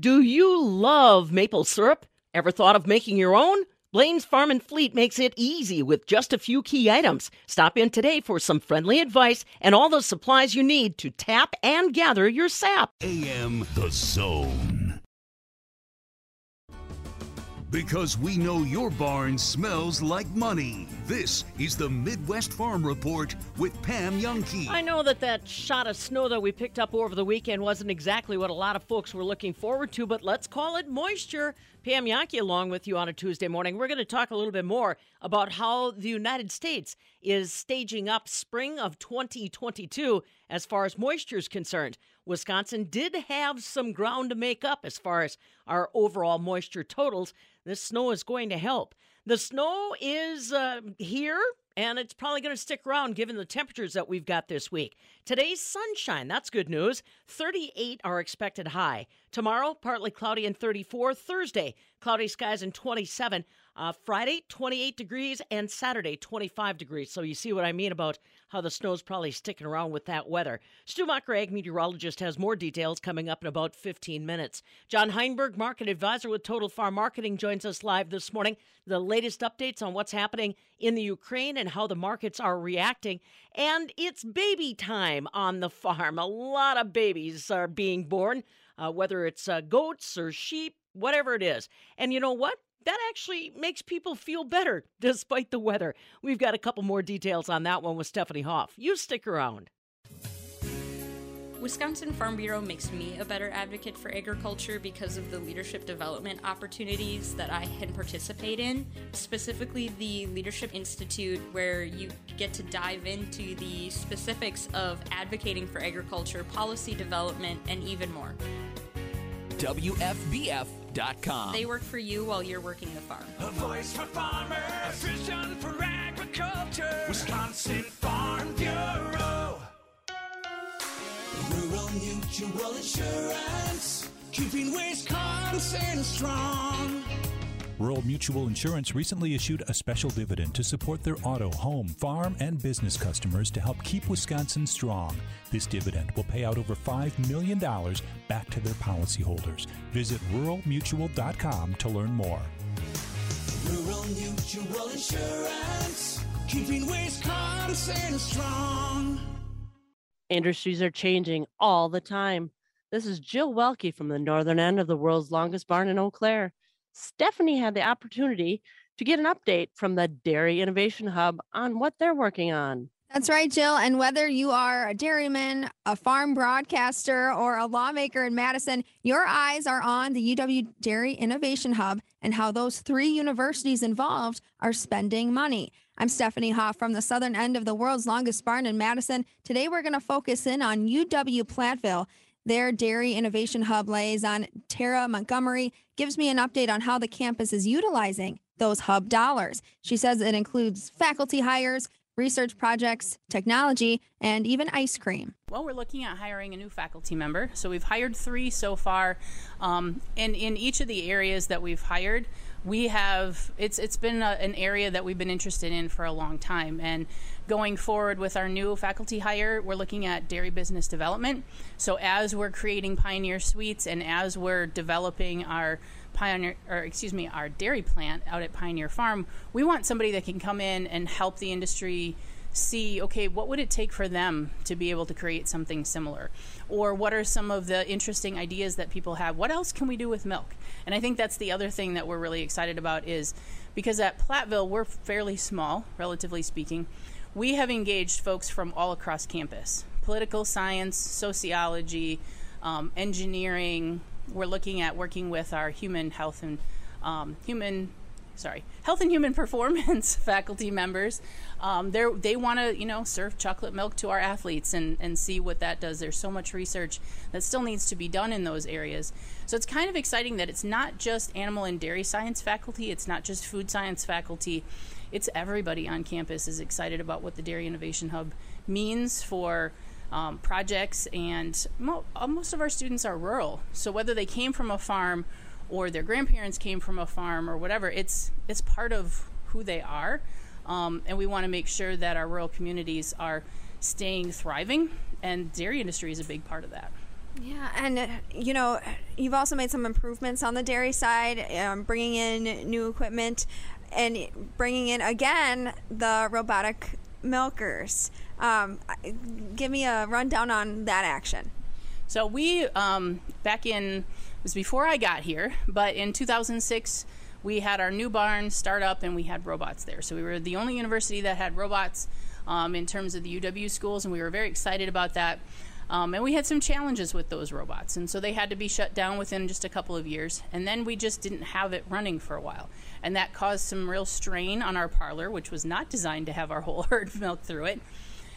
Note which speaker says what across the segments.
Speaker 1: Do you love maple syrup? Ever thought of making your own? Blaine's Farm and Fleet makes it easy with just a few key items. Stop in today for some friendly advice and all the supplies you need to tap and gather your sap.
Speaker 2: AM The Zone. Because we know your barn smells like money. This is the Midwest Farm Report with Pam Jahnke.
Speaker 1: I know that that shot of snow that we picked up over the weekend wasn't exactly what a lot of folks were looking forward to, but let's call it moisture. Pam Jahnke along with you on a Tuesday morning. We're going to talk a little bit more about how the United States is staging up spring of 2022 as far as moisture is concerned. Wisconsin did have some ground to make up as far as our overall moisture totals. This snow is going to help. The snow is uh, here and it's probably going to stick around given the temperatures that we've got this week. Today's sunshine, that's good news. 38 are expected high. Tomorrow, partly cloudy and 34. Thursday, cloudy skies and 27. Uh, Friday, 28 degrees, and Saturday, 25 degrees. So you see what I mean about how the snow's probably sticking around with that weather. Stu ag meteorologist, has more details coming up in about 15 minutes. John Heinberg, market advisor with Total Farm Marketing, joins us live this morning. The latest updates on what's happening in the Ukraine and how the markets are reacting. And it's baby time on the farm. A lot of babies are being born, uh, whether it's uh, goats or sheep, whatever it is. And you know what? That actually makes people feel better despite the weather. We've got a couple more details on that one with Stephanie Hoff. You stick around.
Speaker 3: Wisconsin Farm Bureau makes me a better advocate for agriculture because of the leadership development opportunities that I can participate in, specifically the Leadership Institute, where you get to dive into the specifics of advocating for agriculture, policy development, and even more.
Speaker 4: WFBF.com.
Speaker 3: They work for you while you're working the farm.
Speaker 5: A voice for farmers, a vision for agriculture. Wisconsin Farm Bureau. Rural Mutual Insurance, keeping Wisconsin strong.
Speaker 6: Rural Mutual Insurance recently issued a special dividend to support their auto, home, farm, and business customers to help keep Wisconsin strong. This dividend will pay out over $5 million back to their policyholders. Visit ruralmutual.com to learn more.
Speaker 5: Rural Mutual Insurance, keeping Wisconsin strong.
Speaker 7: Industries are changing all the time. This is Jill Welke from the northern end of the world's longest barn in Eau Claire. Stephanie had the opportunity to get an update from the Dairy Innovation Hub on what they're working on.
Speaker 8: That's right, Jill. And whether you are a dairyman, a farm broadcaster, or a lawmaker in Madison, your eyes are on the UW Dairy Innovation Hub and how those three universities involved are spending money. I'm Stephanie Hoff from the southern end of the world's longest barn in Madison. Today, we're going to focus in on UW Platteville. Their Dairy Innovation Hub liaison, Tara Montgomery, gives me an update on how the campus is utilizing those hub dollars. She says it includes faculty hires, research projects, technology, and even ice cream.
Speaker 9: Well, we're looking at hiring a new faculty member. So we've hired three so far. Um, and in each of the areas that we've hired, we have it's it's been a, an area that we've been interested in for a long time and going forward with our new faculty hire we're looking at dairy business development. So as we're creating Pioneer Sweets and as we're developing our pioneer or excuse me our dairy plant out at pioneer farm we want somebody that can come in and help the industry see okay what would it take for them to be able to create something similar? Or what are some of the interesting ideas that people have? What else can we do with milk? And i think that's the other thing that we're really excited about is because at platteville we're fairly small relatively speaking we have engaged folks from all across campus political science sociology um, engineering we're looking at working with our human health and um, human sorry, health and human performance faculty members. Um, they want to, you know, serve chocolate milk to our athletes and, and see what that does. There's so much research that still needs to be done in those areas. So it's kind of exciting that it's not just animal and dairy science faculty, it's not just food science faculty. It's everybody on campus is excited about what the Dairy Innovation Hub means for um, projects, and mo- most of our students are rural. So whether they came from a farm or their grandparents came from a farm or whatever. It's it's part of who they are, um, and we want to make sure that our rural communities are staying thriving. And dairy industry is a big part of that.
Speaker 8: Yeah, and uh, you know, you've also made some improvements on the dairy side, um, bringing in new equipment and bringing in again the robotic milkers. Um, give me a rundown on that action.
Speaker 9: So we um, back in it was before I got here, but in 2006 we had our new barn start up and we had robots there. So we were the only university that had robots um, in terms of the UW schools, and we were very excited about that. Um, and we had some challenges with those robots, and so they had to be shut down within just a couple of years. And then we just didn't have it running for a while, and that caused some real strain on our parlor, which was not designed to have our whole herd milk through it.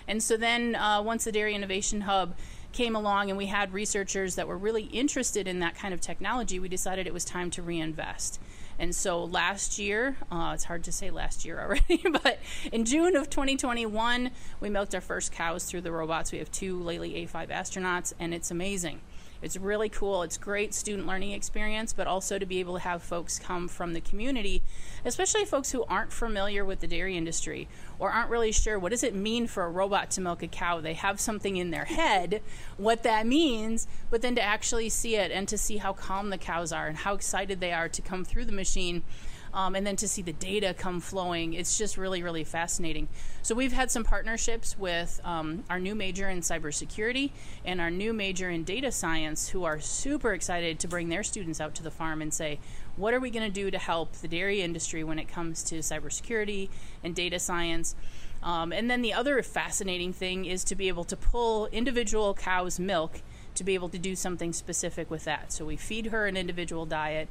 Speaker 9: And so then, uh, once the Dairy Innovation Hub came along and we had researchers that were really interested in that kind of technology, we decided it was time to reinvest. And so last year, uh, it's hard to say last year already, but in June of 2021, we milked our first cows through the robots. We have two Lely A5 astronauts, and it's amazing. It's really cool. It's great student learning experience, but also to be able to have folks come from the community, especially folks who aren't familiar with the dairy industry or aren't really sure what does it mean for a robot to milk a cow. They have something in their head what that means, but then to actually see it and to see how calm the cows are and how excited they are to come through the machine um, and then to see the data come flowing, it's just really, really fascinating. So we've had some partnerships with um, our new major in cybersecurity and our new major in data science, who are super excited to bring their students out to the farm and say, what are we going to do to help the dairy industry when it comes to cybersecurity and data science? Um, and then the other fascinating thing is to be able to pull individual cows' milk to be able to do something specific with that. So we feed her an individual diet,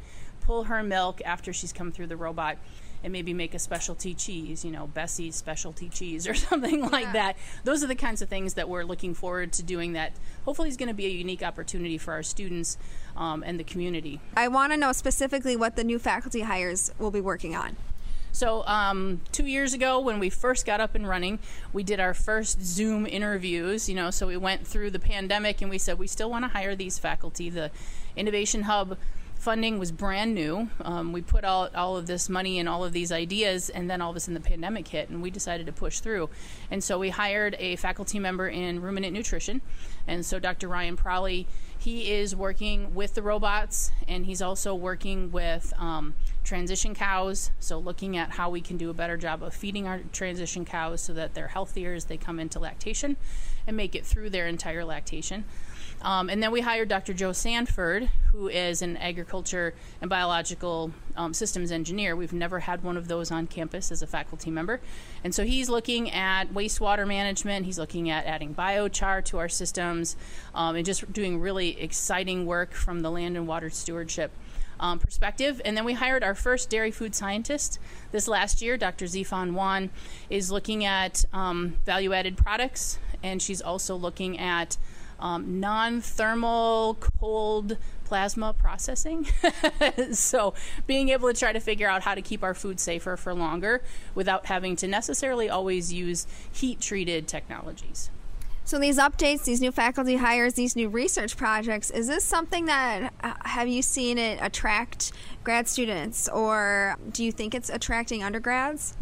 Speaker 9: pull her milk after she's come through the robot, and maybe make a specialty cheese, you know, Bessie's specialty cheese or something like that. Those are the kinds of things that we're looking forward to doing that hopefully is going to be a unique opportunity for our students um, and the community.
Speaker 8: I want to know specifically what the new faculty hires will be working on.
Speaker 9: So, um, two years ago, when we first got up and running, we did our first Zoom interviews. You know, so we went through the pandemic and we said we still want to hire these faculty. The Innovation Hub funding was brand new. Um, we put all, all of this money and all of these ideas, and then all of a sudden the pandemic hit, and we decided to push through. And so we hired a faculty member in ruminant nutrition. And so Dr. Ryan Pralle, he is working with the robots, and he's also working with um, transition cows. So looking at how we can do a better job of feeding our transition cows so that they're healthier as they come into lactation and make it through their entire lactation. Um, and then we hired Dr. Joe Sanford, who is an agriculture and biological um, systems engineer. We've never had one of those on campus as a faculty member. And so he's looking at wastewater management, he's looking at adding biochar to our systems, um, and just doing really exciting work from the land and water stewardship. Um, perspective. And then we hired our first dairy food scientist this last year. Dr. Zifan Wan is looking at um, value added products, and she's also looking at um, non thermal cold plasma processing. so, being able to try to figure out how to keep our food safer for longer without having to necessarily always use heat treated technologies.
Speaker 8: So these updates, these new faculty hires, these new research projects, is this something that uh, have you seen it attract grad students or do you think it's attracting undergrads?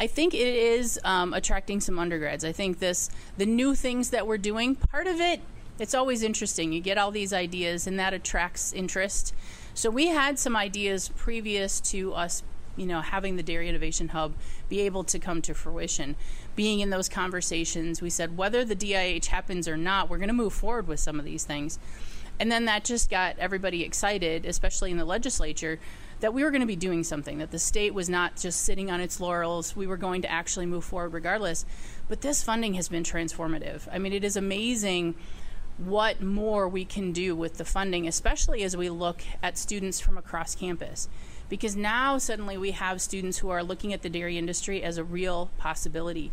Speaker 9: I think it is um, attracting some undergrads. I think this the new things that we're doing. Part of it, it's always interesting. You get all these ideas, and that attracts interest. So we had some ideas previous to us, you know, having the Dairy Innovation Hub be able to come to fruition. Being in those conversations, we said whether the DIH happens or not, we're going to move forward with some of these things. And then that just got everybody excited, especially in the legislature, that we were going to be doing something, that the state was not just sitting on its laurels. We were going to actually move forward regardless. But this funding has been transformative. I mean, it is amazing what more we can do with the funding, especially as we look at students from across campus. Because now suddenly we have students who are looking at the dairy industry as a real possibility.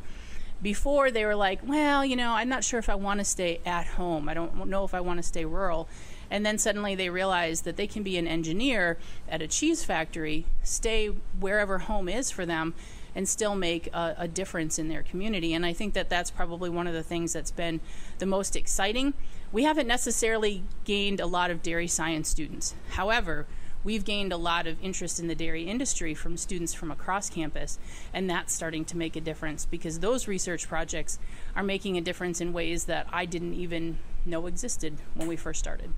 Speaker 9: Before they were like, well, you know, I'm not sure if I want to stay at home. I don't know if I want to stay rural. And then suddenly they realize that they can be an engineer at a cheese factory, stay wherever home is for them, and still make a, a, difference in their community. And I think that that's probably one of the things that's been the most exciting. We haven't necessarily gained a lot of dairy science students. However, we've gained a lot of interest in the dairy industry from students from across campus, and that's starting to make a difference because those research projects are making a difference in ways that I didn't even know existed when we first started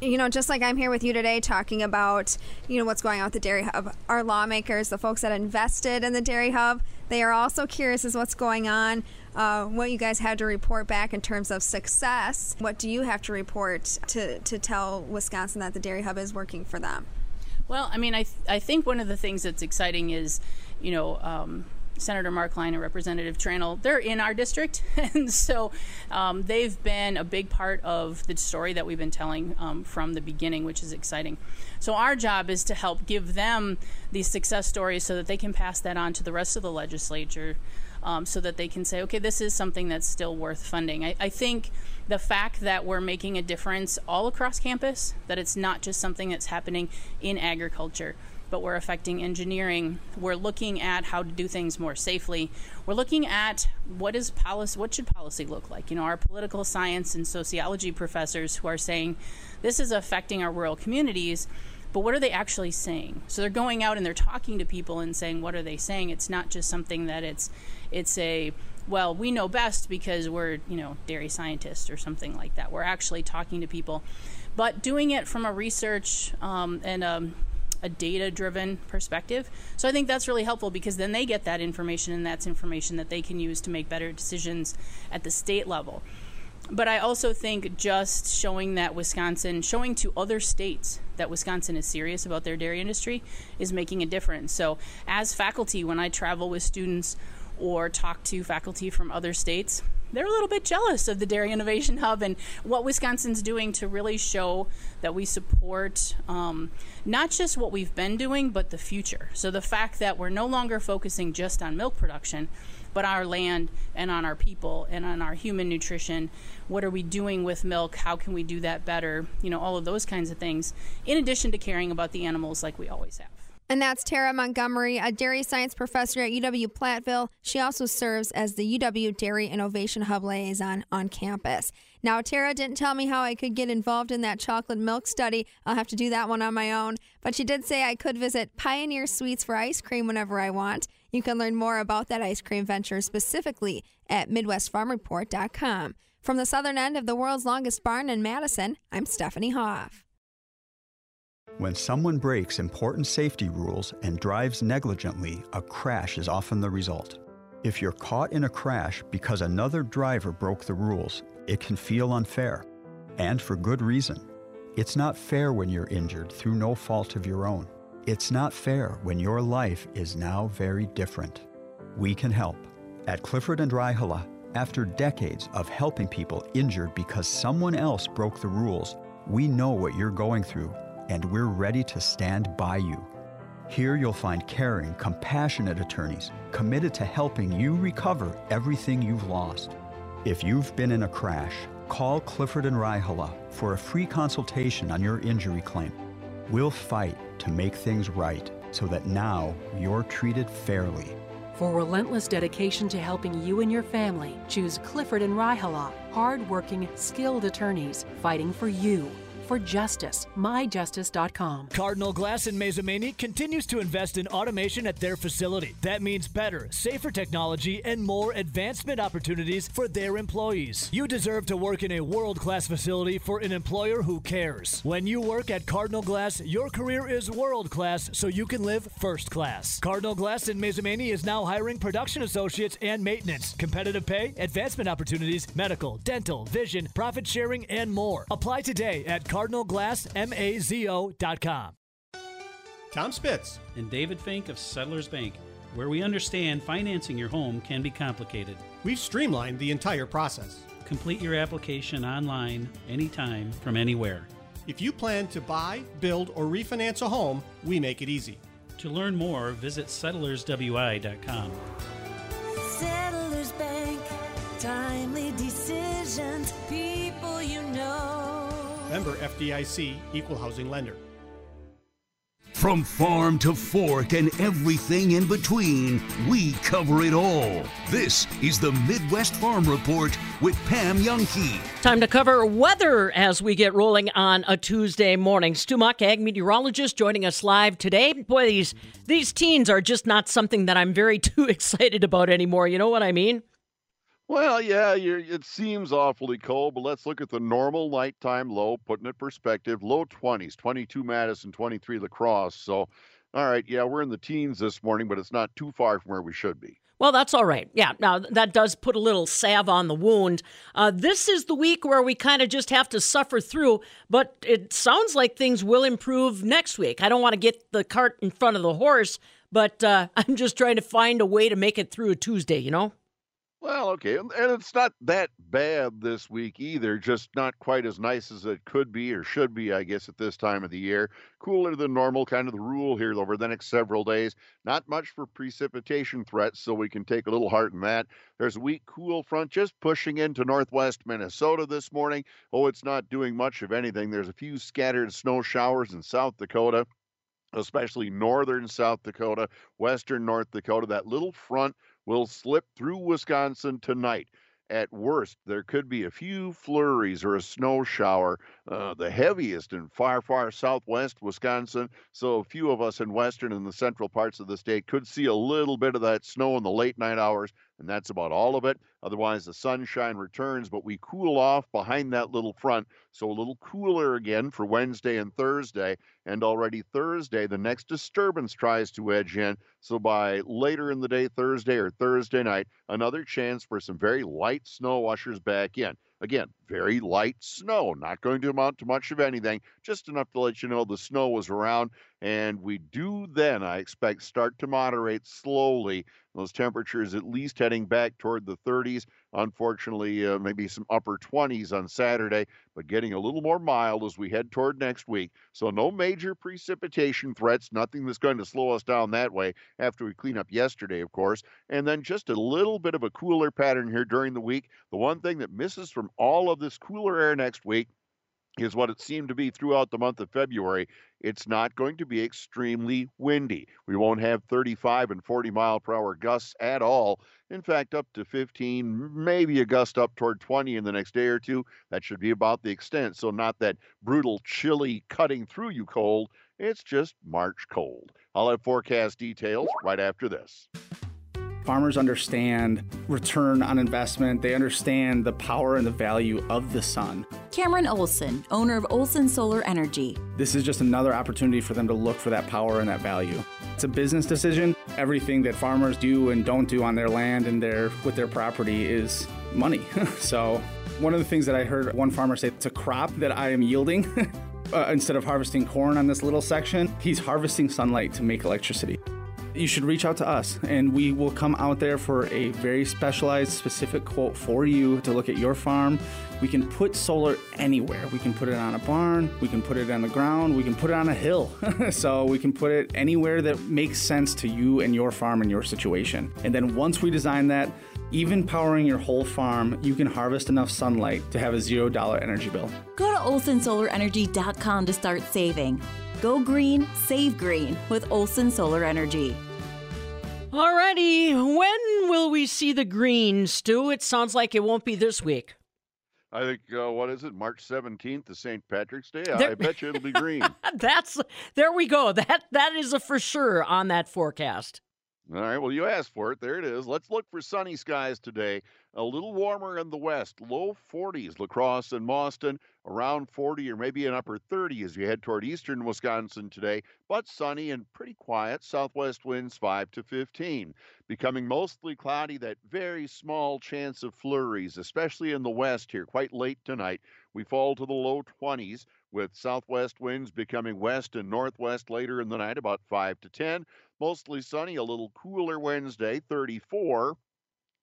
Speaker 8: you know, just like I'm here with you today talking about, you know, what's going on with the Dairy Hub, our lawmakers, the folks that invested in the Dairy Hub, they are also curious as what's going on, uh, what you guys had to report back in terms of success. What do you have to report to, to tell Wisconsin that the Dairy Hub is working for them?
Speaker 9: Well, I mean, I, th- I think one of the things that's exciting is, you know, um, Senator Marklein and Representative Tranel, they're in our district. and so um, they've been a big part of the story that we've been telling um, from the beginning, which is exciting. So our job is to help give them these success stories so that they can pass that on to the rest of the legislature. Um, so that they can say, okay, this is something that's still worth funding. I, I think the fact that we're making a difference all across campus, that it's not just something that's happening in agriculture, but we're affecting engineering. We're looking at how to do things more safely. We're looking at what is policy what should policy look like? You know, our political science and sociology professors who are saying this is affecting our rural communities, but what are they actually saying? So they're going out and they're talking to people and saying what are they saying? It's not just something that it's it's a well, we know best because we're, you know, dairy scientists or something like that. We're actually talking to people, but doing it from a research um, and um, a data driven perspective. So I think that's really helpful because then they get that information and that's information that they can use to make better decisions at the state level. But I also think just showing that Wisconsin, showing to other states that Wisconsin is serious about their dairy industry is making a difference. So, as faculty, when I travel with students or talk to faculty from other states, they're a little bit jealous of the Dairy Innovation Hub and what Wisconsin's doing to really show that we support um, not just what we've been doing, but the future. So the fact that we're no longer focusing just on milk production, but our land and on our people and on our human nutrition. What are we doing with milk? How can we do that better? You know, all of those kinds of things, in addition to caring about the animals like we always have.
Speaker 8: And that's Tara Montgomery, a dairy science professor at UW Platteville. She also serves as the UW Dairy Innovation Hub liaison on campus. Now, Tara didn't tell me how I could get involved in that chocolate milk study. I'll have to do that one on my own. But she did say I could visit Pioneer Sweets for ice cream whenever I want. You can learn more about that ice cream venture specifically at MidwestFarmReport.com. From the southern end of the world's longest barn in Madison, I'm Stephanie Hoff.
Speaker 4: When someone breaks important safety rules and drives negligently, a crash is often the result. If you're caught in a crash because another driver broke the rules, it can feel unfair. And for good reason. It's not fair when you're injured through no fault of your own. It's not fair when your life is now very different. We can help. At Clifford and Raihala, after decades of helping people injured because someone else broke the rules, we know what you're going through and we're ready to stand by you. Here you'll find caring, compassionate attorneys committed to helping you recover everything you've lost. If you've been in a crash, call Clifford and Raihala for a free consultation on your injury claim. We'll fight to make things right so that now you're treated fairly.
Speaker 10: For relentless dedication to helping you and your family, choose Clifford and Raihala, hard-working, skilled attorneys fighting for you for justice. MyJustice.com.
Speaker 11: Cardinal Glass in Mazomanie continues to invest in automation at their facility. That means better, safer technology and more advancement opportunities for their employees. You deserve to work in a world class facility for an employer who cares. When you work at Cardinal Glass, your career is world class so you can live first class. Cardinal Glass in Mazomanie is now hiring production associates and maintenance, competitive pay, advancement opportunities, medical, dental, vision, profit sharing, and more. Apply today at Cardinal cardinalglassmazo.com.
Speaker 12: Tom Spitz
Speaker 13: and David Fink of Settlers Bank, where we understand financing your home can be complicated.
Speaker 12: We've streamlined the entire process.
Speaker 13: Complete your application online, anytime, from anywhere.
Speaker 12: If you plan to buy, build, or refinance a home, we make it easy.
Speaker 13: To learn more, visit settlerswi.com.
Speaker 12: Member FDIC, Equal Housing Lender.
Speaker 2: From farm to fork and everything in between, we cover it all. This is the Midwest Farm Report with Pam Jahnke.
Speaker 1: Time to cover weather as we get rolling on a Tuesday morning. Stu Muck, ag meteorologist, joining us live today. Boy, these these teens are just not something that I'm very too excited about anymore. You know what I mean?
Speaker 14: Well, yeah, it seems awfully cold, but let's look at the normal nighttime low, putting it perspective. Low 20s, 22 Madison, 23 La Crosse. So, all right, yeah, we're in the teens this morning, but it's not too far from where we should be.
Speaker 1: Well, that's all right. Yeah, now that does put a little salve on the wound. Uh, this is the week where we kind of just have to suffer through, but it sounds like things will improve next week. I don't want to get the cart in front of the horse, but uh, I'm just trying to find a way to make it through a Tuesday, you know?
Speaker 14: Well, okay, and it's not that bad this week either. Just not quite as nice as it could be or should be, I guess, at this time of the year. Cooler than normal, kind of the rule here over the next several days. Not much for precipitation threats, so we can take a little heart in that. There's a weak cool front just pushing into northwest Minnesota this morning. Oh, it's not doing much of anything. There's a few scattered snow showers in South Dakota especially northern South Dakota, western North Dakota. That little front will slip through Wisconsin tonight. At worst, there could be a few flurries or a snow shower, uh, the heaviest in far, far southwest Wisconsin. So, a few of us in western and the central parts of the state could see a little bit of that snow in the late night hours, and that's about all of it. Otherwise, the sunshine returns, but we cool off behind that little front. So, a little cooler again for Wednesday and Thursday. And already Thursday, the next disturbance tries to edge in. So, by later in the day, Thursday or Thursday night, another chance for some very light snow ushers back in. Again, very light snow, not going to amount to much of anything, just enough to let you know the snow was around. And we do then, I expect, start to moderate slowly. Those temperatures at least heading back toward the 30s. Unfortunately, uh, maybe some upper 20s on Saturday, but getting a little more mild as we head toward next week. So, no major precipitation threats, nothing that's going to slow us down that way after we clean up yesterday, of course. And then just a little bit of a cooler pattern here during the week. The one thing that misses from all of this cooler air next week is what it seemed to be throughout the month of February. It's not going to be extremely windy. We won't have 35 and 40 mile per hour gusts at all. In fact, up to 15, maybe a gust up toward 20 in the next day or two. That should be about the extent. So, not that brutal, chilly, cutting through you cold. It's just March cold. I'll have forecast details right after this.
Speaker 15: Farmers understand return on investment. They understand the power and the value of the sun.
Speaker 16: Cameron Olson, owner of Olson Solar Energy.
Speaker 15: This is just another opportunity for them to look for that power and that value. It's a business decision. Everything that farmers do and don't do on their land and their with their property is money. so, one of the things that I heard one farmer say, it's a crop that I am yielding. uh, instead of harvesting corn on this little section, he's harvesting sunlight to make electricity you should reach out to us and we will come out there for a very specialized, specific quote for you to look at your farm. We can put solar anywhere. We can put it on a barn, we can put it on the ground, we can put it on a hill. so we can put it anywhere that makes sense to you and your farm and your situation. And then once we design that, even powering your whole farm, you can harvest enough sunlight to have a $0 energy bill.
Speaker 16: Go to olsonsolarenergy.com to start saving. Go green, save green with Olson Solar Energy.
Speaker 1: Alrighty, when will we see the green, Stu? It sounds like it won't be this week.
Speaker 14: I think, uh, what is it, March 17th to St. Patrick's Day?
Speaker 1: There-
Speaker 14: I bet you it'll be green.
Speaker 1: That's there we go. That that is a for sure on that forecast.
Speaker 14: All right, well, you asked for it. There it is. Let's look for sunny skies today. A little warmer in the west, low 40s, La Crosse and Mauston, around 40 or maybe an upper 30 as you head toward eastern Wisconsin today, but sunny and pretty quiet. Southwest winds 5 to 15. Becoming mostly cloudy, that very small chance of flurries, especially in the west here, quite late tonight. We fall to the low 20s with southwest winds becoming west and northwest later in the night, about 5 to 10. Mostly sunny, a little cooler Wednesday, 34.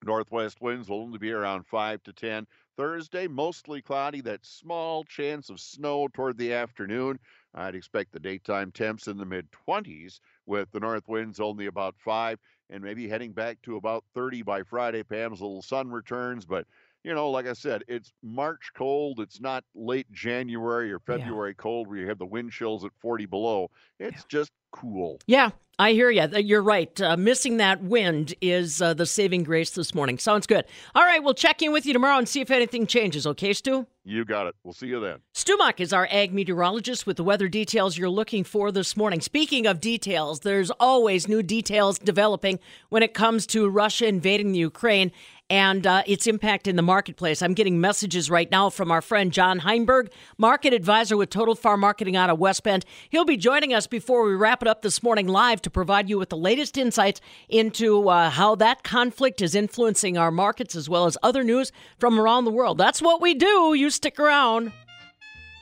Speaker 14: Northwest winds will only be around 5 to 10. Thursday, mostly cloudy, that small chance of snow toward the afternoon. I'd expect the daytime temps in the mid 20s with the north winds only about 5 and maybe heading back to about 30 by Friday. Pam's little sun returns, but you know, like I said, it's March cold. It's not late January or February cold where you have the wind chills at 40 below. It's just cool.
Speaker 1: Yeah, I hear you. You're right. Uh, missing that wind is uh, the saving grace this morning. Sounds good. All right, we'll check in with you tomorrow and see if anything changes. Okay, Stu?
Speaker 14: You got it. We'll see you then.
Speaker 1: Stu Muck is our ag meteorologist with the weather details you're looking for this morning. Speaking of details, there's always new details developing when it comes to Russia invading the Ukraine and uh, its impact in the marketplace. I'm getting messages right now from our friend John Heinberg, market advisor with Total Farm Marketing out of West Bend. He'll be joining us before we wrap it up this morning live to provide you with the latest insights into uh, how that conflict is influencing our markets as well as other news from around the world. That's what we do. You stick around.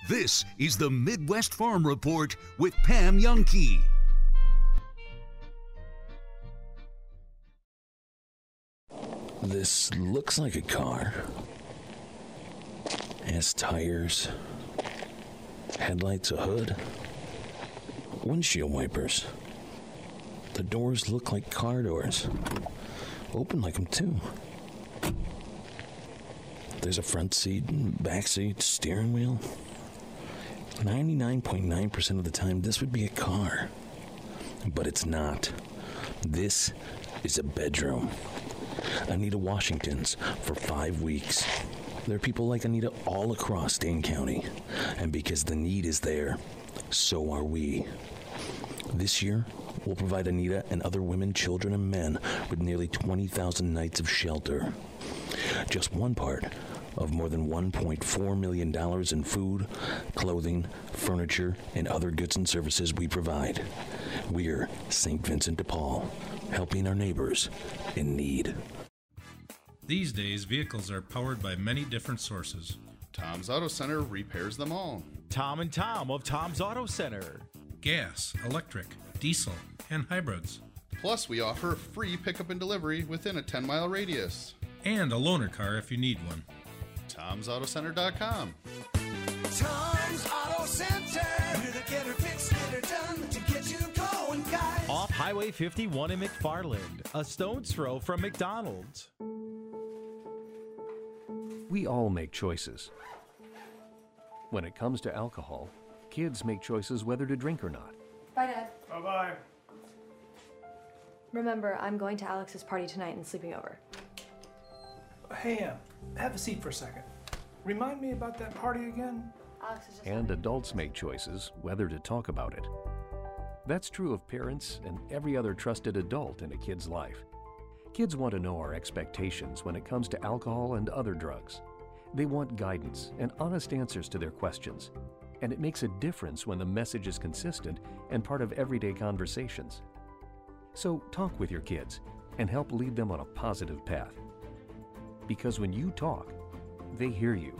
Speaker 2: This is the Midwest Farm Report with Pam Jahnke.
Speaker 17: This looks like a car. Has tires, headlights, a hood, windshield wipers. The doors look like car doors. Open like them, too. There's a front seat, back seat, steering wheel. 99.9% of the time, this would be a car. But it's not. This is a bedroom. Anita Washington's for five weeks. There are people like Anita all across Dane County. And because the need is there, so are we. This year, we'll provide Anita and other women, children, and men with nearly 20,000 nights of shelter. Just one part of more than $1.4 million in food, clothing, furniture, and other goods and services we provide. We're St. Vincent de Paul, helping our neighbors in need.
Speaker 18: These days, vehicles are powered by many different sources.
Speaker 19: Tom's Auto Center repairs them all.
Speaker 20: Tom and Tom of Tom's Auto Center.
Speaker 18: Gas, electric, diesel, and hybrids.
Speaker 19: Plus, we offer free pickup and delivery within a 10 mile radius.
Speaker 18: And a loaner car if you need one.
Speaker 19: Tom'sAutoCenter.com.
Speaker 5: Tom's Auto Center.
Speaker 20: Highway 51 in McFarland, a stone's throw from McDonald's.
Speaker 21: We all make choices. When it comes to alcohol, kids make choices whether to drink or not.
Speaker 22: Bye, Dad.
Speaker 23: Bye bye.
Speaker 22: Remember, I'm going to Alex's party tonight and sleeping over.
Speaker 23: Hey, Em, have a seat for a second. Remind me about that party again?
Speaker 22: Alex is just.
Speaker 21: And adults make choices whether to talk about it. That's true of parents and every other trusted adult in a kid's life. Kids want to know our expectations when it comes to alcohol and other drugs. They want guidance and honest answers to their questions. And it makes a difference when the message is consistent and part of everyday conversations. So talk with your kids and help lead them on a positive path. Because when you talk, they hear you.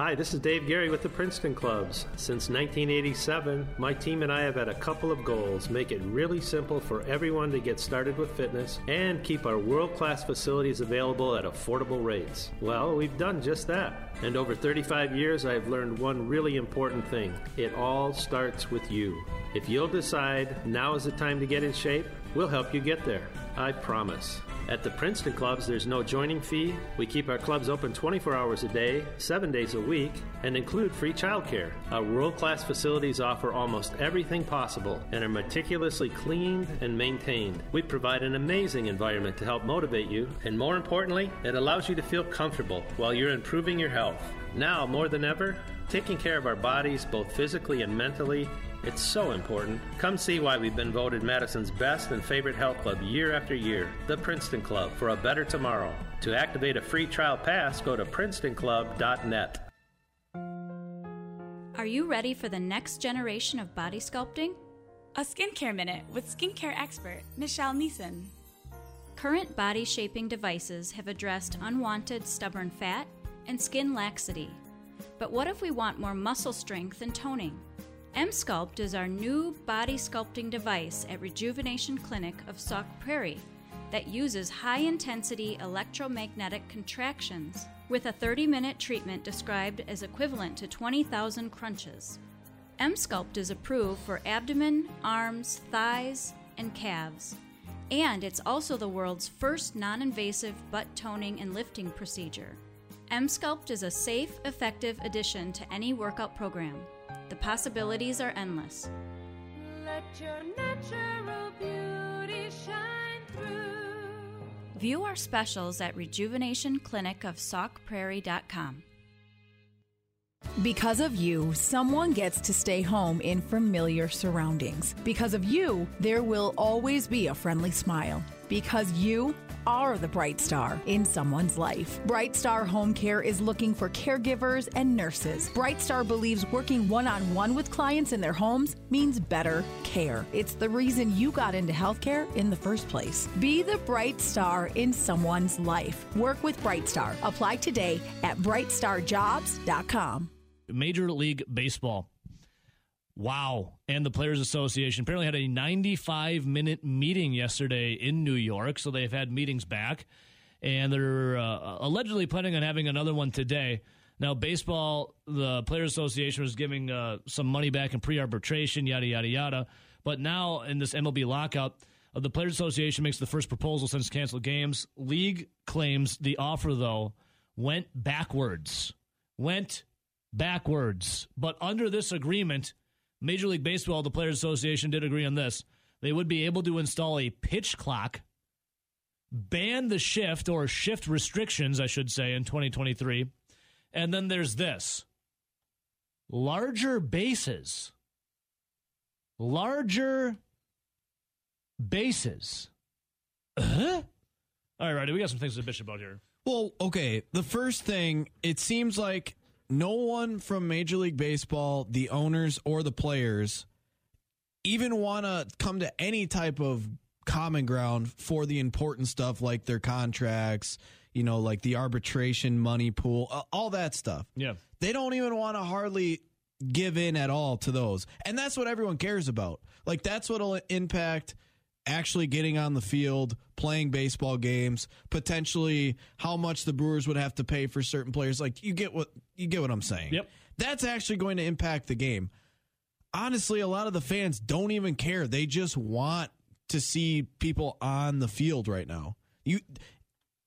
Speaker 24: Hi, this is Dave Gary with the Princeton Clubs. Since 1987, my team and I have had a couple of goals make it really simple for everyone to get started with fitness and keep our world class facilities available at affordable rates. Well, we've done just that. And over 35 years, I've learned one really important thing it all starts with you. If you'll decide now is the time to get in shape, we'll help you get there. I promise. At the Princeton Clubs, there's no joining fee. We keep our clubs open 24 hours a day, 7 days a week, and include free childcare. Our world class facilities offer almost everything possible and are meticulously cleaned and maintained. We provide an amazing environment to help motivate you, and more importantly, it allows you to feel comfortable while you're improving your health. Now, more than ever, taking care of our bodies, both physically and mentally, it's so important. Come see why we've been voted Madison's best and favorite health club year after year, the Princeton Club, for a better tomorrow. To activate a free trial pass, go to princetonclub.net.
Speaker 25: Are you ready for the next generation of body sculpting? A skincare minute with skincare expert Michelle Neeson. Current body shaping devices have addressed unwanted stubborn fat and skin laxity. But what if we want more muscle strength and toning? Emsculpt is our new body sculpting device at Rejuvenation Clinic of Sauk Prairie that uses high intensity electromagnetic contractions, with a 30 minute treatment described as equivalent to 20,000 crunches. Emsculpt is approved for abdomen, arms, thighs, and calves. And it's also the world's first non invasive butt toning and lifting procedure. Emsculpt is a safe, effective addition to any workout program. The possibilities are endless.
Speaker 26: Let your natural beauty shine through.
Speaker 25: View our specials at rejuvenationclinicofsaukprairie.com.
Speaker 27: Because of you, someone gets to stay home in familiar surroundings. Because of you, there will always be a friendly smile. Because you are the bright star in someone's life. Bright Star Home Care is looking for caregivers and nurses. Bright Star believes working one on one with clients in their homes means better care. It's the reason you got into healthcare in the first place. Be the bright star in someone's life. Work with Bright Star. Apply today at brightstarjobs.com.
Speaker 11: Major League Baseball. Wow. And the Players Association apparently had a 95 minute meeting yesterday in New York. So they've had meetings back. And they're uh, allegedly planning on having another one today. Now, baseball, the Players Association was giving uh, some money back in pre arbitration, yada, yada, yada. But now in this MLB lockout, uh, the Players Association makes the first proposal since canceled games. League claims the offer, though, went backwards. Went backwards. But under this agreement, Major League Baseball, the Players Association did agree on this. They would be able to install a pitch clock, ban the shift or shift restrictions, I should say, in 2023. And then there's this larger bases. Larger bases. Uh-huh. All right, we got some things to bitch about here.
Speaker 28: Well, okay. The first thing, it seems like no one from Major League Baseball, the owners or the players, even want to come to any type of common ground for the important stuff like their contracts, you know, like the arbitration money pool, all that stuff.
Speaker 11: Yeah.
Speaker 28: They don't even want to hardly give in at all to those. And that's what everyone cares about. Like that's what'll impact actually getting on the field, playing baseball games, potentially how much the Brewers would have to pay for certain players. Like you get what you get what I'm saying.
Speaker 11: Yep.
Speaker 28: That's actually going to impact the game. Honestly, a lot of the fans don't even care. They just want to see people on the field right now. You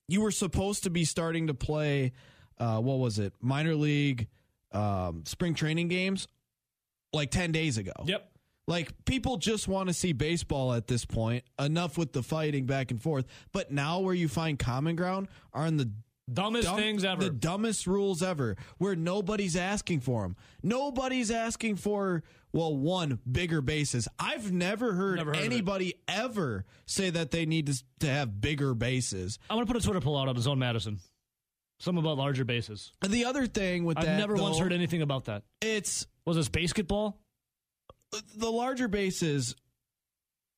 Speaker 28: you were supposed to be starting to play uh what was it? Minor league um spring training games like 10 days ago.
Speaker 11: Yep.
Speaker 28: Like people just want to see baseball at this point. Enough with the fighting back and forth. But now where you find common ground are in the
Speaker 11: Dumbest
Speaker 28: dumb-
Speaker 11: things ever.
Speaker 28: The dumbest rules ever where nobody's asking for them. Nobody's asking for well, one bigger bases. I've never heard,
Speaker 11: Never heard
Speaker 28: anybody ever say that they need to to have bigger bases.
Speaker 11: I'm going to put a Twitter poll out on Zone Madison. Something about larger bases.
Speaker 28: And the other thing with that
Speaker 11: I've
Speaker 28: that,
Speaker 11: never once heard anything about that.
Speaker 28: It's
Speaker 11: Was this basketball?
Speaker 28: The larger bases,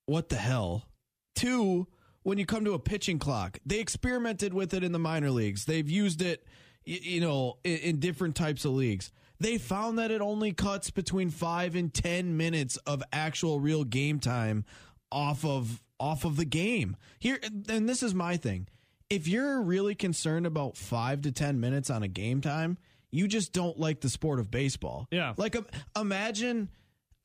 Speaker 28: what the hell? Two, when you come to a pitching clock, they experimented with it in the minor leagues. They've used it, you know, in, in different types of leagues. They found that it only cuts between five and ten minutes of actual real game time off of off of the game. Here, and this is my thing. If you're really concerned about five to ten minutes on a game time, you just don't like the sport of baseball.
Speaker 11: Yeah.
Speaker 28: Like imagine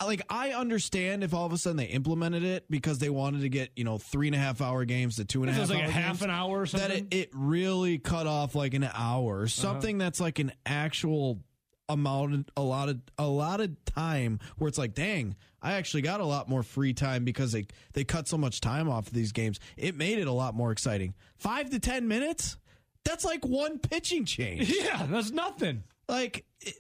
Speaker 28: like I understand if all of a sudden they implemented it because they wanted to get you know three and a half hour games to two and a half.
Speaker 11: and a This
Speaker 28: half
Speaker 11: is like a half
Speaker 28: games,
Speaker 11: an hour or
Speaker 28: that
Speaker 11: something? Uh-huh.
Speaker 28: it, it really cut off like an hour something that's like an actual amount a lot of a lot of time where it's like dang I actually got a lot more free time because they they cut so much time off of these games it made it a lot more exciting five to ten minutes that's like one pitching change
Speaker 11: Yeah, that's nothing.
Speaker 28: like it,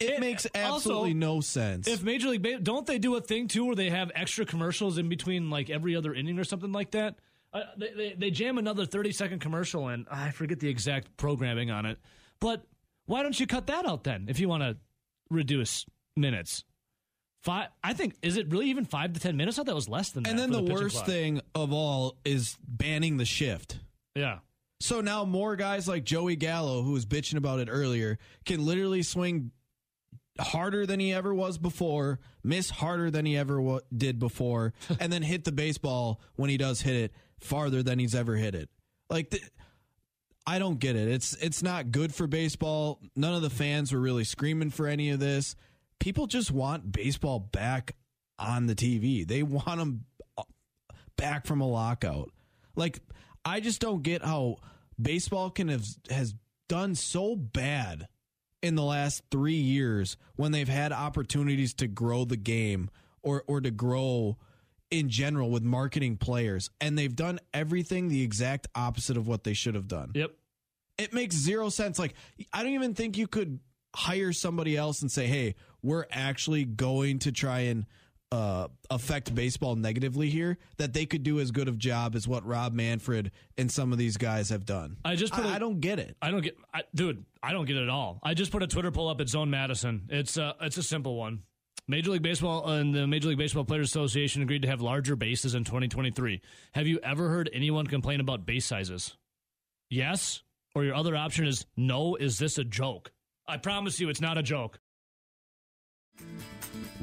Speaker 28: it makes absolutely
Speaker 11: also,
Speaker 28: no sense
Speaker 11: If Major League Baseball, don't they do a thing too where they have extra commercials in between like every other inning or something like that? Uh, they, they, they jam another 30 second commercial and I forget the exact programming on it. But why don't you cut that out then if you want to reduce minutes? Five, I think, is it really even five to 10 minutes? I thought that was less than that.
Speaker 28: And then
Speaker 11: for
Speaker 28: the, worst
Speaker 11: clock.
Speaker 28: thing of all is banning the shift.
Speaker 11: Yeah.
Speaker 28: So now more guys like Joey Gallo, who was bitching about it earlier, can literally swing harder than he ever was before, miss harder than he ever wa did before, and then hit the baseball when he does hit it farther than he's ever hit it. Like, th- I don't get it. It's it's not good for baseball. None of the fans were really screaming for any of this. People just want baseball back on the TV. They want them uh, back from a lockout. Like I just don't get how baseball can have has done so bad in the last 3 years when they've had opportunities to grow the game or or to grow in general with marketing players and they've done everything the exact opposite of what they should have done.
Speaker 29: Yep.
Speaker 28: It makes zero sense like I don't even think you could hire somebody else and say, "Hey, we're actually going to try and uh, affect baseball negatively here." That they could do as good of job as what Rob Manfred and some of these guys have done.
Speaker 29: I just put
Speaker 28: I
Speaker 29: a-
Speaker 28: I don't get it.
Speaker 29: I don't get, I, dude. I don't get it at all. I just put a Twitter poll up at Zone Madison. It's uh, it's a simple one. Major League Baseball and the Major League Baseball Players Association agreed to have larger bases in 2023. Have you ever heard anyone complain about base sizes? Yes, or your other option is no. Is this a joke? I promise you, it's not a joke.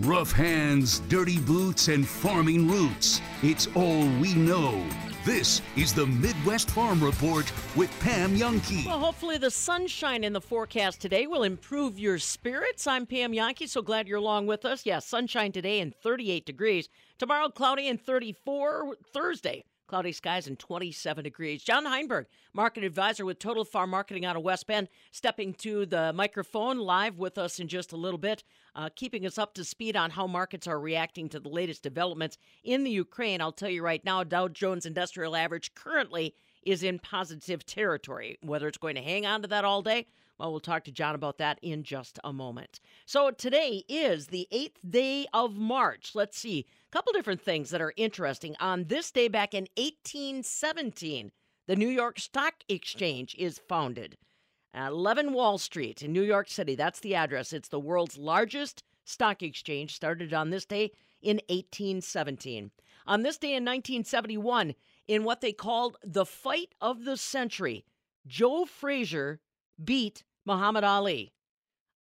Speaker 2: Rough hands, dirty boots, and farming roots. It's all we know. This is the Midwest Farm Report with Pam Jahnke.
Speaker 1: Well, hopefully the sunshine in the forecast today will improve your spirits. I'm Pam Jahnke, so glad you're along with us. Yeah, sunshine today and 38 degrees. Tomorrow, cloudy and 34. Thursday, cloudy skies and 27 degrees. John Heinberg, market advisor with Total Farm Marketing out of West Bend, stepping to the microphone live with us in just a little bit, uh, keeping us up to speed on how markets are reacting to the latest developments in the Ukraine. I'll tell you right now, Dow Jones Industrial Average currently is in positive territory. Whether it's going to hang on to that all day, well, we'll talk to John about that in just a moment. So today is the eighth day of March. Let's see, a couple different things that are interesting. On this day back in 1817, the New York Stock Exchange is founded. At 11 Wall Street in New York City, that's the address. It's the world's largest stock exchange, started on this day in 1817. On this day in 1971, in what they called the fight of the century, Joe Frazier beat Muhammad Ali.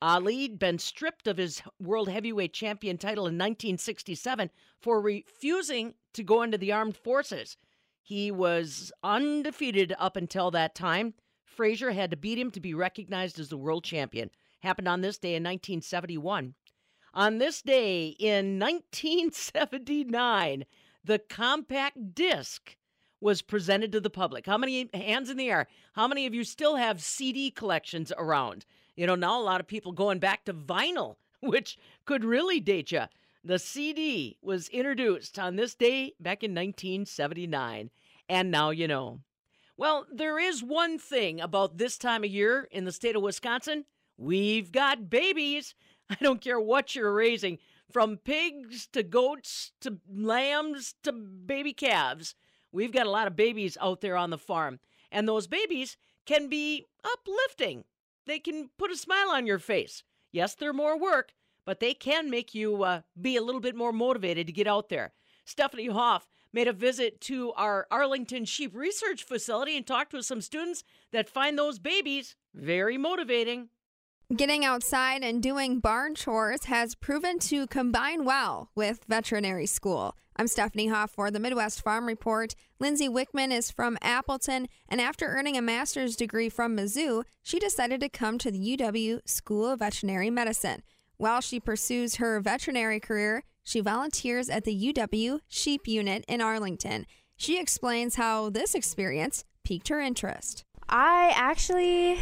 Speaker 1: Ali'd been stripped of his world heavyweight champion title in 1967 for refusing to go into the armed forces. He was undefeated up until that time. Frazier had to beat him to be recognized as the world champion. Happened on this day in 1971. On this day in 1979, the compact disc was presented to the public. How many hands in the air? How many of you still have CD collections around? You know, now a lot of people going back to vinyl, which could really date you. The CD was introduced on this day back in 1979, and now you know. Well, there is one thing about this time of year in the state of Wisconsin. We've got babies. I don't care what you're raising, from pigs to goats to lambs to baby calves. We've got a lot of babies out there on the farm. And those babies can be uplifting. They can put a smile on your face. Yes, they're more work, but they can make you uh, be a little bit more motivated to get out there. Stephanie Hoff made a visit to our Arlington Sheep Research Facility and talked with some students that find those babies very motivating.
Speaker 30: Getting outside and doing barn chores has proven to combine well with veterinary school. I'm Stephanie Hoff for the Midwest Farm Report. Lindsay Wickman is from Appleton, and after earning a master's degree from Mizzou, she decided to come to the UW School of Veterinary Medicine. While she pursues her veterinary career, she volunteers at the UW Sheep Unit in Arlington. She explains how this experience piqued her interest.
Speaker 31: I actually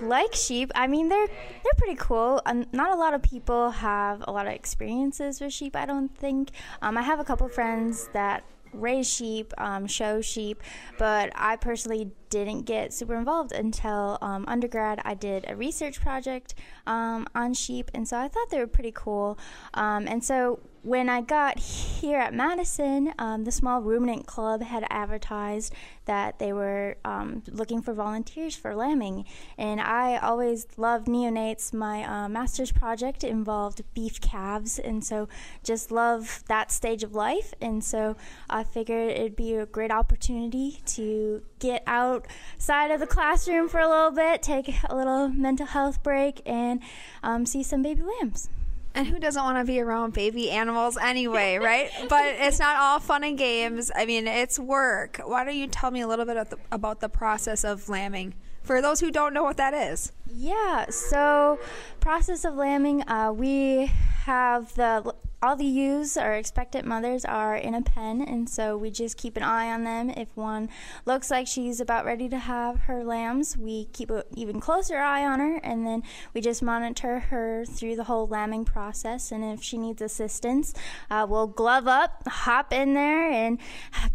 Speaker 31: like sheep. I mean, they're they're pretty cool. Um, not a lot of people have a lot of experiences with sheep. I don't think. Um, I have a couple friends that raise sheep, um, show sheep, but I personally didn't get super involved until um, undergrad. I did a research project um, on sheep, and so I thought they were pretty cool. Um, and so when I got here at Madison, um, the small ruminant club had advertised that they were um, looking for volunteers for lambing, and I always loved neonates. My uh, master's project involved beef calves, and so just love that stage of life. And so I figured it'd be a great opportunity to get out outside of the classroom for a little bit, take a little mental health break, and um, see some baby lambs.
Speaker 30: And who doesn't want to be around baby animals anyway, right? but it's not all fun and games. I mean, it's work. Why don't you tell me a little bit of the, about the process of lambing for those who don't know what that is?
Speaker 31: Yeah, so process of lambing, uh, we have the all the ewes or expectant mothers are in a pen, and so we just keep an eye on them. If one looks like she's about ready to have her lambs, we keep an even closer eye on her, and then we just monitor her through the whole lambing process. And if she needs assistance, uh, we'll glove up, hop in there, and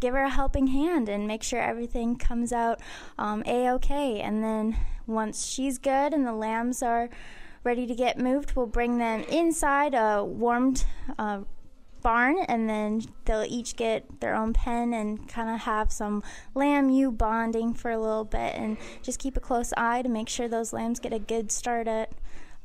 Speaker 31: give her a helping hand, and make sure everything comes out um, a okay. And then once she's good and the lambs are ready to get moved, we'll bring them inside a warmed uh, barn and then they'll each get their own pen and kind of have some lamb ewe bonding for a little bit and just keep a close eye to make sure those lambs get a good start at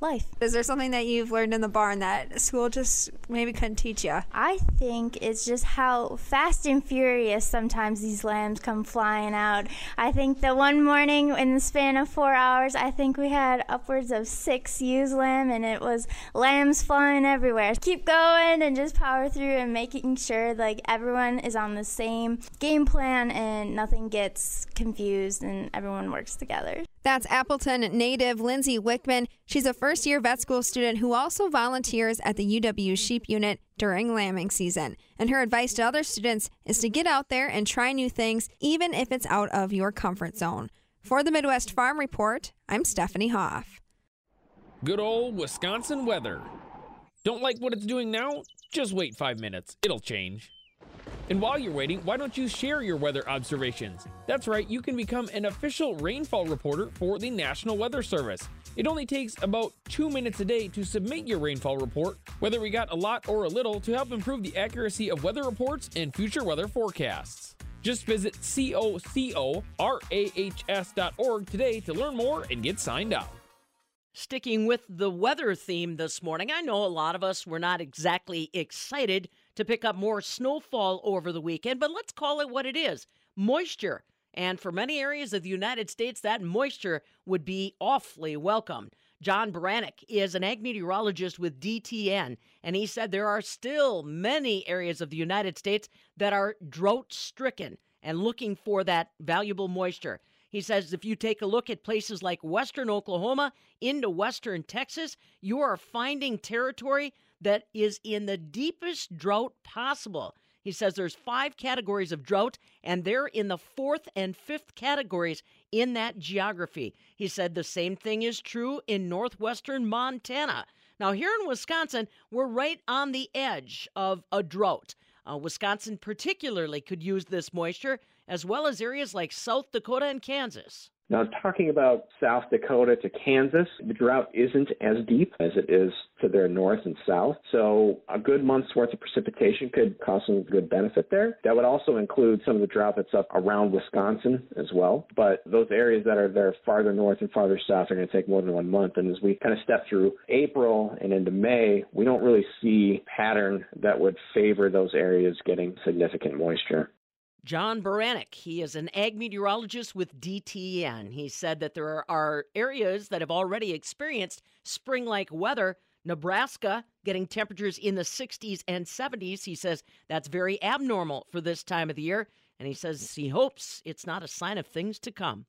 Speaker 31: life.
Speaker 30: Is there something that you've learned in the barn that school just maybe couldn't teach you?
Speaker 31: I think it's just how fast and furious sometimes these lambs come flying out. I think the one morning in the span of four hours, I think we had upwards of six ewes lamb, and it was lambs flying everywhere. Keep going and just power through and making sure like everyone is on the same game plan and nothing gets confused and everyone works together.
Speaker 30: That's Appleton native Lindsay Wickman. She's a first year vet school student who also volunteers at the UW Sheep Unit during lambing season. And her advice to other students is to get out there and try new things, even if it's out of your comfort zone. For the Midwest Farm Report, I'm Stephanie Hoff.
Speaker 32: Good old Wisconsin weather. Don't like what it's doing now? Just wait five minutes, it'll change. And while you're waiting, why don't you share your weather observations? That's right, you can become an official rainfall reporter for the National Weather Service. It only takes about two minutes a day to submit your rainfall report, whether we got a lot or a little, to help improve the accuracy of weather reports and future weather forecasts. Just visit cocorahs.org today to learn more and get signed up.
Speaker 1: Sticking with the weather theme this morning, I know a lot of us were not exactly excited to pick up more snowfall over the weekend, but let's call it what it is moisture. And for many areas of the United States, that moisture would be awfully welcome. John Baranick is an ag meteorologist with DTN, and he said there are still many areas of the United States that are drought stricken and looking for that valuable moisture. He says if you take a look at places like western Oklahoma into western Texas, you are finding territory that is in the deepest drought possible. He says there's five categories of drought, and they're in the fourth and fifth categories in that geography. He said the same thing is true in northwestern Montana. Now, here in Wisconsin, we're right on the edge of a drought. Uh, Wisconsin, particularly, could use this moisture, as well as areas like South Dakota and Kansas.
Speaker 33: Now, talking about South Dakota to Kansas, the drought isn't as deep as it is to their north and south. So, a good month's worth of precipitation could cause some good benefit there. That would also include some of the drought that's up around Wisconsin as well. But those areas that are there farther north and farther south are going to take more than one month. And as we kind of step through April and into May, we don't really see pattern that would favor those areas getting significant moisture.
Speaker 1: John Baranick, he is an ag meteorologist with DTN. He said that there are areas that have already experienced spring like weather. Nebraska getting temperatures in the 60s and 70s. He says that's very abnormal for this time of the year. And he says he hopes it's not a sign of things to come.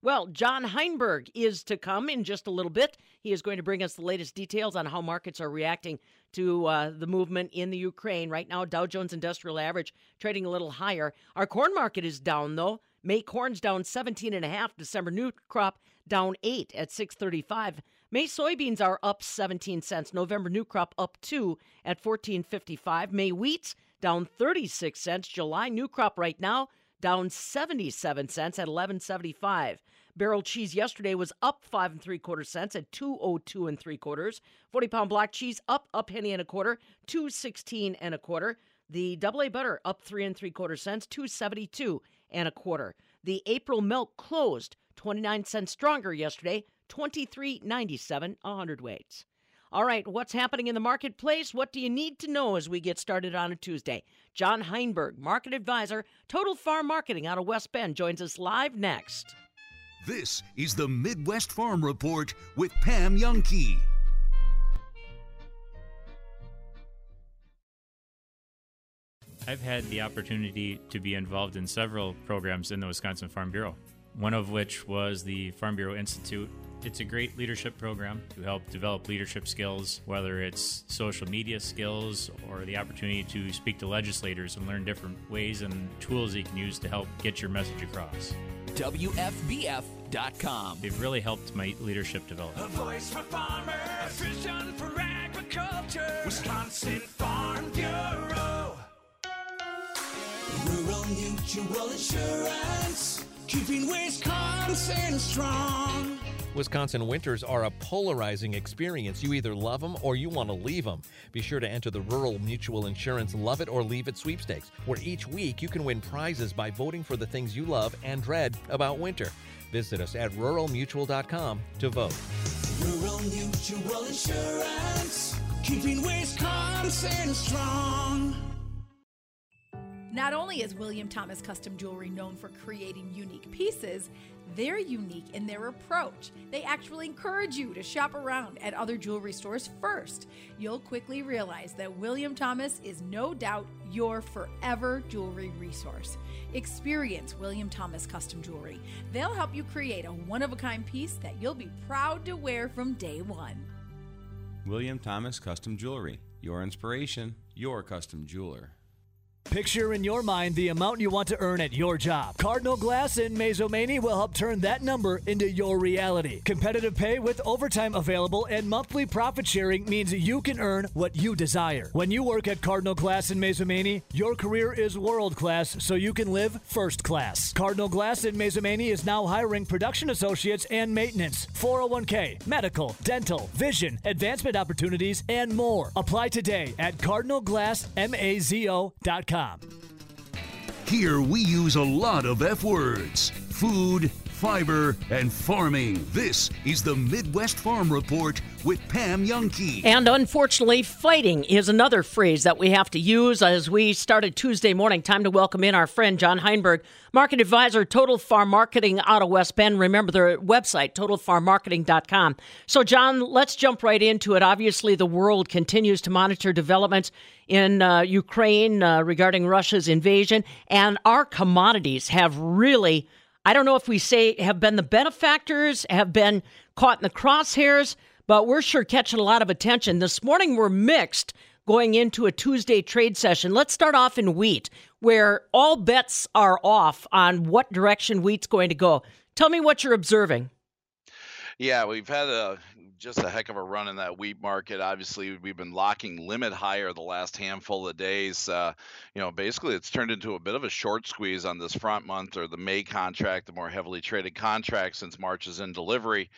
Speaker 1: Well, John Heinberg is to come in just a little bit. He is going to bring us the latest details on how markets are reacting to uh, the movement in the Ukraine. Right now, Dow Jones Industrial Average trading a little higher. Our corn market is down though. May corn's down 17 and a half. December new crop down 8 at 635. May soybeans are up 17 cents. November new crop up 2 at 1455. May wheats down 36 cents. July new crop right now down 77 cents at 1175. Barrel cheese yesterday was up five and three quarter cents at 202 and three quarters. 40 pound black cheese up a penny and a quarter, 216 and a quarter. The double A butter up three and three quarter cents, 272 and a quarter. The April milk closed 29 cents stronger yesterday, 23.97 a weights. All right, what's happening in the marketplace? What do you need to know as we get started on a Tuesday? John Heinberg, market advisor, Total Farm Marketing out of West Bend, joins us live next.
Speaker 2: This is the Midwest Farm Report with Pam Jahnke.
Speaker 34: I've had the opportunity to be involved in several programs in the Wisconsin Farm Bureau, one of which was the Farm Bureau Institute. It's a great leadership program to help develop leadership skills, whether it's social media skills or the opportunity to speak to legislators and learn different ways and tools you can use to help get your message across.
Speaker 5: WFBF.com.
Speaker 34: They've really helped my leadership develop.
Speaker 5: A voice for farmers, a vision for agriculture. Wisconsin Farm Bureau. Rural Mutual Insurance, keeping Wisconsin strong.
Speaker 35: Wisconsin winters are a polarizing experience. You either love them or you want to leave them. Be sure to enter the Rural Mutual Insurance Love It or Leave It sweepstakes, where each week you can win prizes by voting for the things you love and dread about winter. Visit us at ruralmutual.com to vote.
Speaker 5: Rural Mutual Insurance, keeping Wisconsin strong.
Speaker 27: Not only is William Thomas Custom Jewelry known for creating unique pieces, they're unique in their approach. They actually encourage you to shop around at other jewelry stores first. You'll quickly realize that William Thomas is no doubt your forever jewelry resource. Experience William Thomas Custom Jewelry. They'll help you create a one of a kind piece that you'll be proud to wear from day one.
Speaker 36: William Thomas Custom Jewelry. Your inspiration, your custom jeweler.
Speaker 11: Picture in your mind the amount you want to earn at your job. Cardinal Glass in Mazomanie will help turn that number into your reality. Competitive pay with overtime available and monthly profit sharing means you can earn what you desire. When you work at Cardinal Glass in Mazomanie, your career is world class so you can live first class. Cardinal Glass in Mazomanie is now hiring production associates and maintenance, 401k, medical, dental, vision, advancement opportunities, and more. Apply today at cardinalglassmazo.com.
Speaker 2: Here we use a lot of F words. Food, fiber, and farming. This is the Midwest Farm Report with Pam Jahnke.
Speaker 1: And unfortunately, fighting is another phrase that we have to use as we started Tuesday morning. Time to welcome in our friend John Heinberg, market advisor, Total Farm Marketing out of West Bend. Remember their website, totalfarmmarketing.com. So, John, let's jump right into it. Obviously, the world continues to monitor developments in uh, Ukraine uh, regarding Russia's invasion, and our commodities have really. I don't know if we say have been the benefactors, have been caught in the crosshairs, but we're sure catching a lot of attention. This morning we're mixed going into a Tuesday trade session. Let's start off in wheat, where all bets are off on what direction wheat's going to go. Tell me what you're observing.
Speaker 37: Yeah, we've had a just a heck of a run in that wheat market. Obviously, we've been locking limit higher the last handful of days. Uh, you know, basically, it's turned into a bit of a short squeeze on this front month or the May contract, the more heavily traded contract since March is in delivery.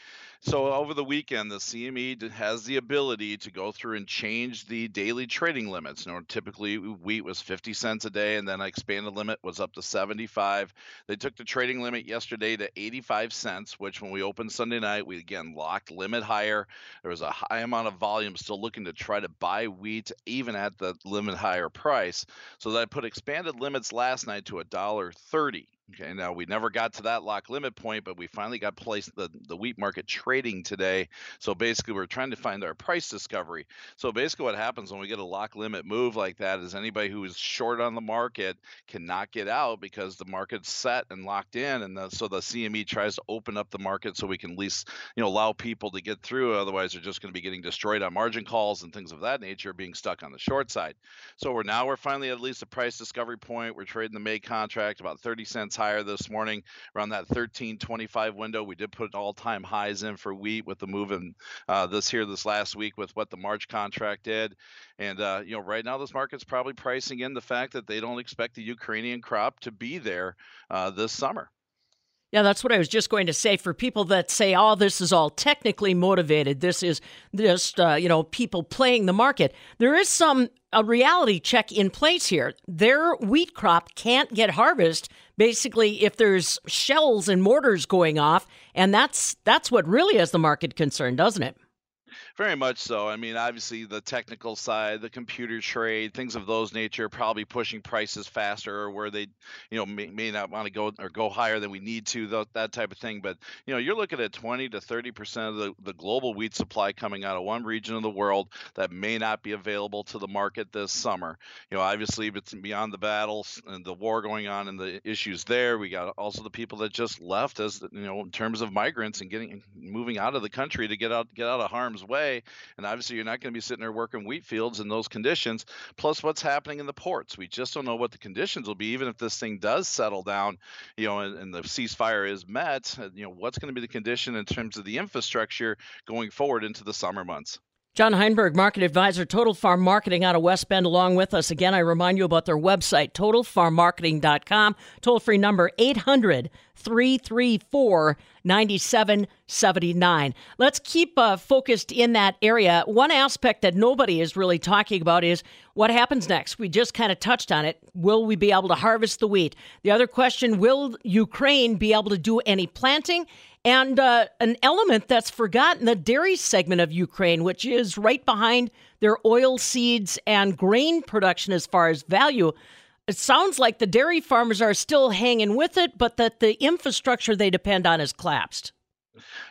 Speaker 37: So over the weekend, the CME has the ability to go through and change the daily trading limits. You know, typically wheat was 50 cents a day, and then an expanded limit was up to 75. They took the trading limit yesterday to 85 cents, which when we opened Sunday night, we again locked limit higher. There was a high amount of volume still looking to try to buy wheat even at the limit higher price. So that put expanded limits last night to a dollar 30. Okay, now we never got to that lock limit point, but we finally got placed the, the wheat market trading today. So basically, we're trying to find our price discovery. So basically, what happens when we get a lock limit move like that is anybody who is short on the market cannot get out because the market's set and locked in, and the, so the CME tries to open up the market so we can at least you know allow people to get through. Otherwise, they're just going to be getting destroyed on margin calls and things of that nature, being stuck on the short side. So we're now we're finally at least a price discovery point. We're trading the May contract about 30 cents higher this morning around that 1325 window. We did put all-time highs in for wheat with the move in uh, this here this last week with what the March contract did. And uh, you know, right now this market's probably pricing in the fact that they don't expect the Ukrainian crop to be there uh, this summer.
Speaker 1: Yeah, that's what I was just going to say. For people that say, "Oh, this is all technically motivated. This is just uh, you know people playing the market." There is some a reality check in place here. Their wheat crop can't get harvest basically if there's shells and mortars going off, and that's that's what really has the market concerned, doesn't it?
Speaker 37: Very much so. I mean, obviously, the technical side, the computer trade, things of those nature, probably pushing prices faster, or where they, you know, may, may not want to go or go higher than we need to, tho- that type of thing. But you know, you're looking at 20 to 30 percent of the, the global wheat supply coming out of one region of the world that may not be available to the market this summer. You know, obviously, it's beyond the battles and the war going on and the issues there, we got also the people that just left as you know, in terms of migrants and getting moving out of the country to get out get out of harm's way. And obviously, you're not going to be sitting there working wheat fields in those conditions. Plus, what's happening in the ports? We just don't know what the conditions will be, even if this thing does settle down, you know, and, and the ceasefire is met. You know, what's going to be the condition in terms of the infrastructure going forward into the summer months?
Speaker 1: John Heinberg, market advisor, Total Farm Marketing out of West Bend, along with us. Again, I remind you about their website, totalfarmmarketing.com. Toll free number 800 334 9779. Let's keep uh, focused in that area. One aspect that nobody is really talking about is what happens next. We just kind of touched on it. Will we be able to harvest the wheat? The other question will Ukraine be able to do any planting? And uh, an element that's forgotten the dairy segment of Ukraine, which is right behind their oil seeds and grain production as far as value. It sounds like the dairy farmers are still hanging with it, but that the infrastructure they depend on has collapsed.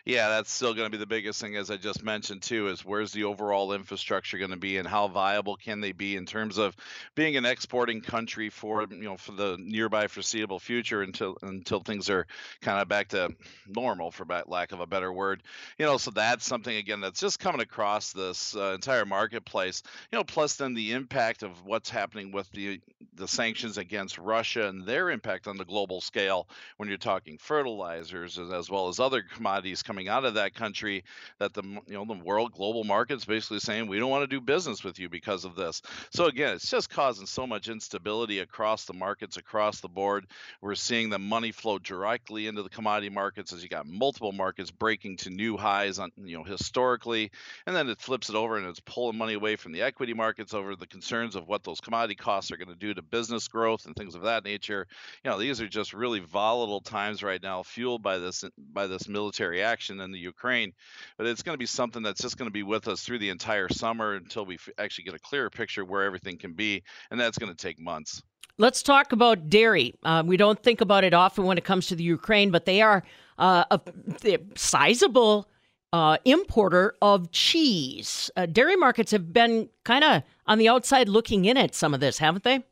Speaker 37: Yeah, that's still going to be the biggest thing, as I just mentioned too, is where's the overall infrastructure going to be, and how viable can they be in terms of being an exporting country for you know for the nearby foreseeable future until until things are kind of back to normal, for lack of a better word. You know, so that's something again that's just coming across this uh, entire marketplace. You know, plus then the impact of what's happening with the the sanctions against Russia and their impact on the global scale when you're talking fertilizers as, as well as other commodities coming out of that country that the you know the world global markets basically saying we don't want to do business with you because of this. So again it's just causing so much instability across the markets across the board. We're seeing the money flow directly into the commodity markets as you got multiple markets breaking to new highs on you know historically and then it flips it over and it's pulling money away from the equity markets over the concerns of what those commodity costs are going to do to business growth and things of that nature. You know these are just really volatile times right now fueled by this by this military action in the Ukraine but it's going to be something that's just going to be with us through the entire summer until we actually get a clearer picture where everything can be and that's going to take months
Speaker 1: Let's talk about dairy. Uh, we don't think about it often when it comes to the Ukraine, but they are uh, a, they're sizable uh, importer of cheese. Uh, dairy markets have been kind of on the outside looking in at some of this, haven't they?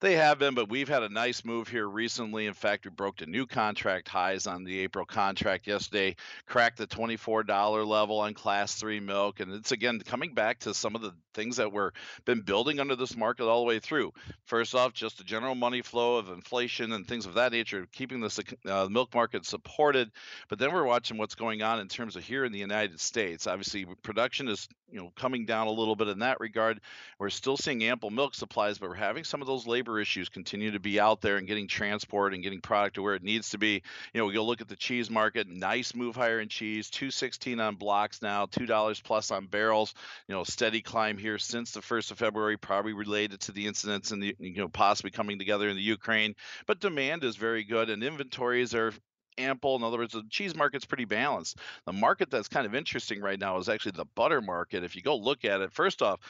Speaker 37: They have been, but we've had a nice move here recently. In fact, we broke the new contract highs on the April contract yesterday, cracked the $24 level on class three milk. And it's again coming back to some of the things that were been building under this market all the way through. First off, just the general money flow of inflation and things of that nature, keeping the uh, milk market supported. But then we're watching what's going on in terms of here in the United States. Obviously, production is you know coming down a little bit in that regard. We're still seeing ample milk supplies, but we're having some of those labor issues continue to be out there and getting transport and getting product to where it needs to be. You know, we go look at the cheese market, nice move higher in cheese, 216 on blocks now, $2 plus on barrels. You know, steady climb here since the 1st of February, probably related to the incidents and the you know possibly coming together in the Ukraine. But demand is very good and inventories are ample. In other words, the cheese market's pretty balanced. The market that's kind of interesting right now is actually the butter market. If you go look at it, first off,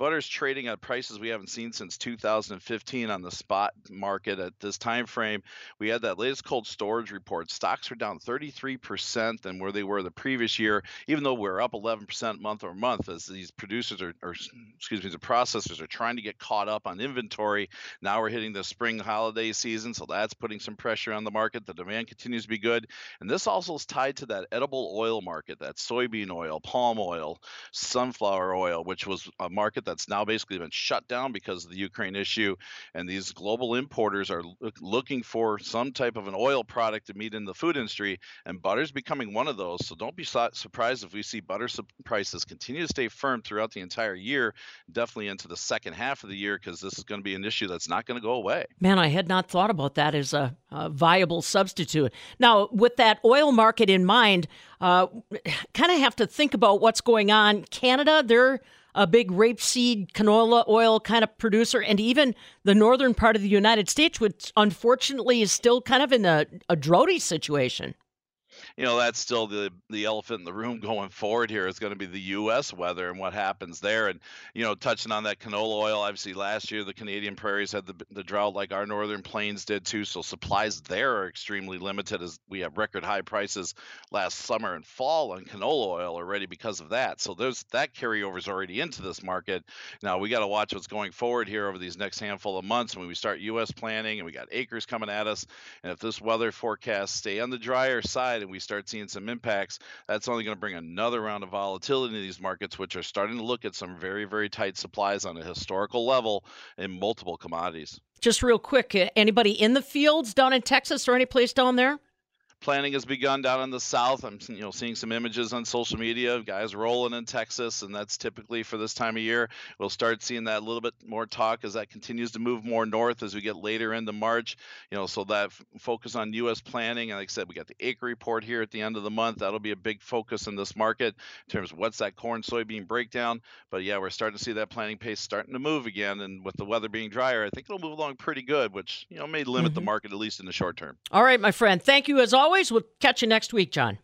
Speaker 37: Butter's trading at prices we haven't seen since 2015 on the spot market at this time frame. We had that latest cold storage report. Stocks are down 33% than where they were the previous year, even though we're up 11% month over month as these producers are, or excuse me, the processors are trying to get caught up on inventory. Now we're hitting the spring holiday season, so that's putting some pressure on the market. The demand continues to be good. And this also is tied to that edible oil market, that soybean oil, palm oil, sunflower oil, which was a market that's now basically been shut down because of the Ukraine issue. And these global importers are look, looking for some type of an oil product to meet in the food industry, and butter's becoming one of those. So don't be su- surprised if we see butter sup- prices continue to stay firm throughout the entire year, definitely into the second half of the year, because this is going to be an issue that's not going to go away.
Speaker 1: Man, I had not thought about that as a, a viable substitute. Now, with that oil market in mind, uh, kind of have to think about what's going on. Canada, they're a big rapeseed canola oil kind of producer, and even the northern part of the United States, which unfortunately is still kind of in a, a droughty situation.
Speaker 37: You know that's still the the elephant in the room going forward here is going to be the U.S. weather and what happens there. And you know, touching on that canola oil, obviously last year the Canadian prairies had the the drought like our northern plains did too, so supplies there are extremely limited as we have record high prices last summer and fall on canola oil already because of that. So there's that carryover is already into this market. Now we got to watch what's going forward here over these next handful of months when we start U.S. planting and we got acres coming at us. And if this weather forecast stay on the drier side and we start seeing some impacts, that's only going to bring another round of volatility in these markets, which are starting to look at some very, very tight supplies on a historical level in multiple commodities.
Speaker 1: Just real quick, uh, anybody in the fields down in Texas or any place down there?
Speaker 37: Planning has begun down in the south. I'm you know seeing some images on social media of guys rolling in Texas, and that's typically for this time of year. We'll start seeing that a little bit more talk as that continues to move more north as we get later into March. You know, so that f- focus on U.S. planning, and like I said, we got the acre report here at the end of the month. That'll be a big focus in this market in terms of what's that corn soybean breakdown. But yeah, we're starting to see that planning pace starting to move again, and with the weather being drier, I think it'll move along pretty good, which you know may limit the mm-hmm. market at least in the short term.
Speaker 1: All right, my friend. Thank you as always. We'll catch you next week, John.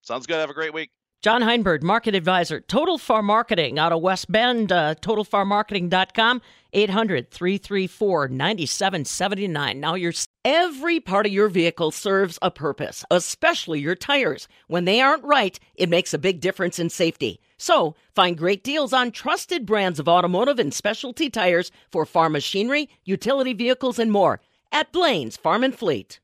Speaker 37: Sounds good. Have a great week.
Speaker 1: John Heinberg, market advisor, Total Farm Marketing out of West Bend, uh, totalfarmmarketing.com, 800 334 9779. Now, your, every part of your vehicle serves a purpose, especially your tires. When they aren't right, it makes a big difference in safety. So, find great deals on trusted brands of automotive and specialty tires for farm machinery, utility vehicles, and more at Blaine's Farm and Fleet.